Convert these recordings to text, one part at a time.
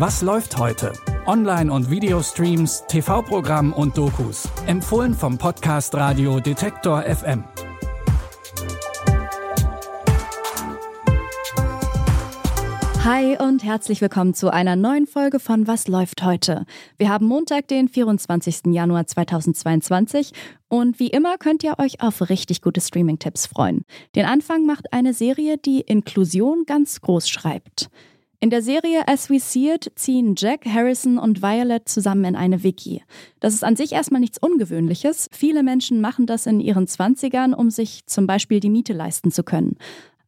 Was läuft heute? Online- und Videostreams, TV-Programm und Dokus. Empfohlen vom Podcast Radio Detektor FM. Hi und herzlich willkommen zu einer neuen Folge von Was läuft heute? Wir haben Montag, den 24. Januar 2022 und wie immer könnt ihr euch auf richtig gute Streaming-Tipps freuen. Den Anfang macht eine Serie, die Inklusion ganz groß schreibt. In der Serie As We See It ziehen Jack, Harrison und Violet zusammen in eine Wiki. Das ist an sich erstmal nichts Ungewöhnliches. Viele Menschen machen das in ihren Zwanzigern, um sich zum Beispiel die Miete leisten zu können.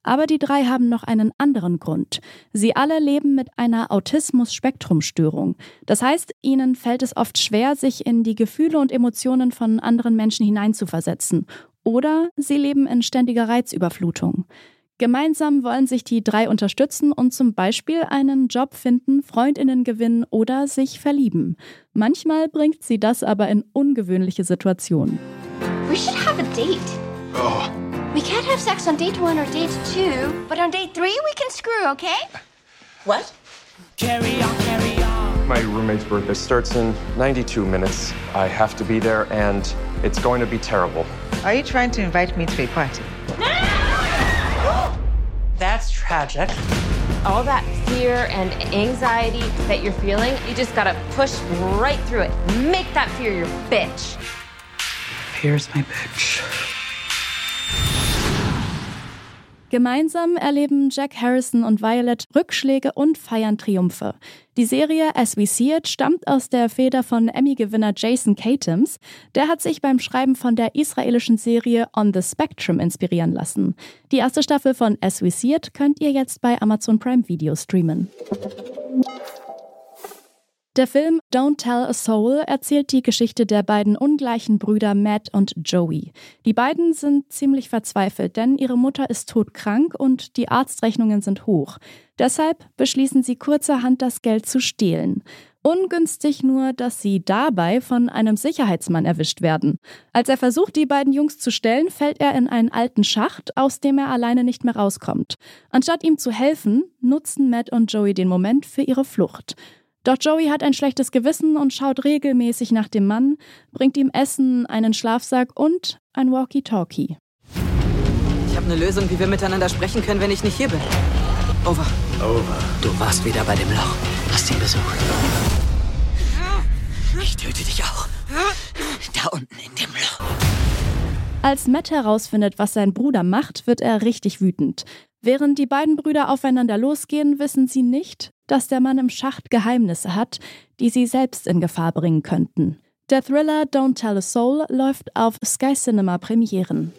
Aber die drei haben noch einen anderen Grund. Sie alle leben mit einer Autismus-Spektrum-Störung. Das heißt, ihnen fällt es oft schwer, sich in die Gefühle und Emotionen von anderen Menschen hineinzuversetzen. Oder sie leben in ständiger Reizüberflutung. Gemeinsam wollen sich die drei unterstützen und zum Beispiel einen Job finden, Freundinnen gewinnen oder sich verlieben. Manchmal bringt sie das aber in ungewöhnliche Situationen. We should have a date. Oh, We can't have sex on date one or date two, but on date three we can screw, okay? What? my roommate's birthday starts in 92 minutes. I have to be there, and it's going to be terrible. Are you trying to invite me to a party? All that fear and anxiety that you're feeling, you just gotta push right through it. Make that fear your bitch. Here's my bitch. Gemeinsam erleben Jack Harrison und Violet Rückschläge und feiern Triumphe. Die Serie As We See It stammt aus der Feder von Emmy-Gewinner Jason Katims. Der hat sich beim Schreiben von der israelischen Serie On the Spectrum inspirieren lassen. Die erste Staffel von As We See It könnt ihr jetzt bei Amazon Prime Video streamen. Der Film Don't Tell a Soul erzählt die Geschichte der beiden ungleichen Brüder Matt und Joey. Die beiden sind ziemlich verzweifelt, denn ihre Mutter ist todkrank und die Arztrechnungen sind hoch. Deshalb beschließen sie kurzerhand das Geld zu stehlen. Ungünstig nur, dass sie dabei von einem Sicherheitsmann erwischt werden. Als er versucht, die beiden Jungs zu stellen, fällt er in einen alten Schacht, aus dem er alleine nicht mehr rauskommt. Anstatt ihm zu helfen, nutzen Matt und Joey den Moment für ihre Flucht. Doch Joey hat ein schlechtes Gewissen und schaut regelmäßig nach dem Mann, bringt ihm Essen, einen Schlafsack und ein Walkie-Talkie. Ich habe eine Lösung, wie wir miteinander sprechen können, wenn ich nicht hier bin. Over. Over. Du warst wieder bei dem Loch. Hast ihn besucht. Ich töte dich auch. Da unten in dem Loch. Als Matt herausfindet, was sein Bruder macht, wird er richtig wütend. Während die beiden Brüder aufeinander losgehen, wissen sie nicht, dass der Mann im Schacht Geheimnisse hat, die sie selbst in Gefahr bringen könnten. Der Thriller Don't Tell a Soul läuft auf Sky Cinema Premieren.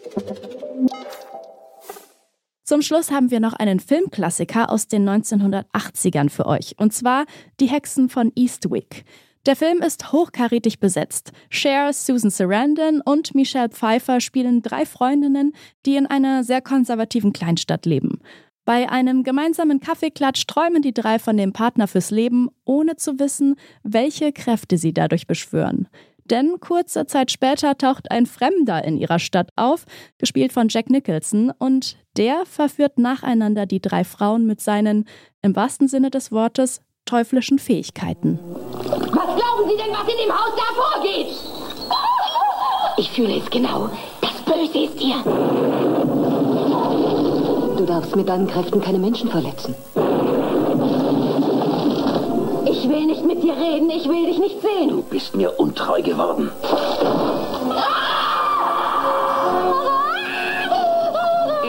Zum Schluss haben wir noch einen Filmklassiker aus den 1980ern für euch, und zwar Die Hexen von Eastwick. Der Film ist hochkarätig besetzt. Cher, Susan Sarandon und Michelle Pfeiffer spielen drei Freundinnen, die in einer sehr konservativen Kleinstadt leben. Bei einem gemeinsamen Kaffeeklatsch träumen die drei von dem Partner fürs Leben, ohne zu wissen, welche Kräfte sie dadurch beschwören. Denn kurze Zeit später taucht ein Fremder in ihrer Stadt auf, gespielt von Jack Nicholson, und der verführt nacheinander die drei Frauen mit seinen, im wahrsten Sinne des Wortes, teuflischen Fähigkeiten. Was glauben Sie denn, was in dem Haus da vorgeht? Ich fühle es genau. Das Böse ist hier. Du darfst mit deinen Kräften keine Menschen verletzen. Ich will nicht mit dir reden. Ich will dich nicht sehen. Du bist mir untreu geworden.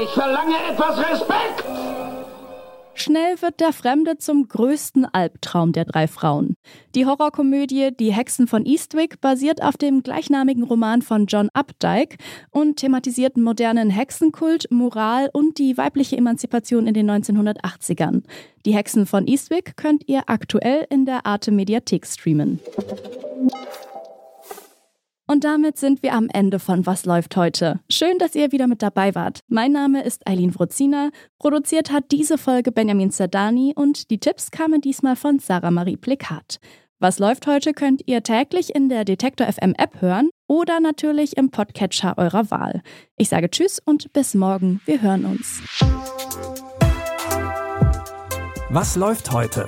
Ich verlange etwas Respekt. Schnell wird der Fremde zum größten Albtraum der drei Frauen. Die Horrorkomödie Die Hexen von Eastwick basiert auf dem gleichnamigen Roman von John Updike und thematisiert modernen Hexenkult, Moral und die weibliche Emanzipation in den 1980ern. Die Hexen von Eastwick könnt ihr aktuell in der Arte Mediathek streamen. Und damit sind wir am Ende von Was läuft heute. Schön, dass ihr wieder mit dabei wart. Mein Name ist Eileen Wrozina. Produziert hat diese Folge Benjamin Zerdani und die Tipps kamen diesmal von Sarah Marie Plikat. Was läuft heute könnt ihr täglich in der Detektor FM App hören oder natürlich im Podcatcher eurer Wahl. Ich sage Tschüss und bis morgen. Wir hören uns. Was läuft heute?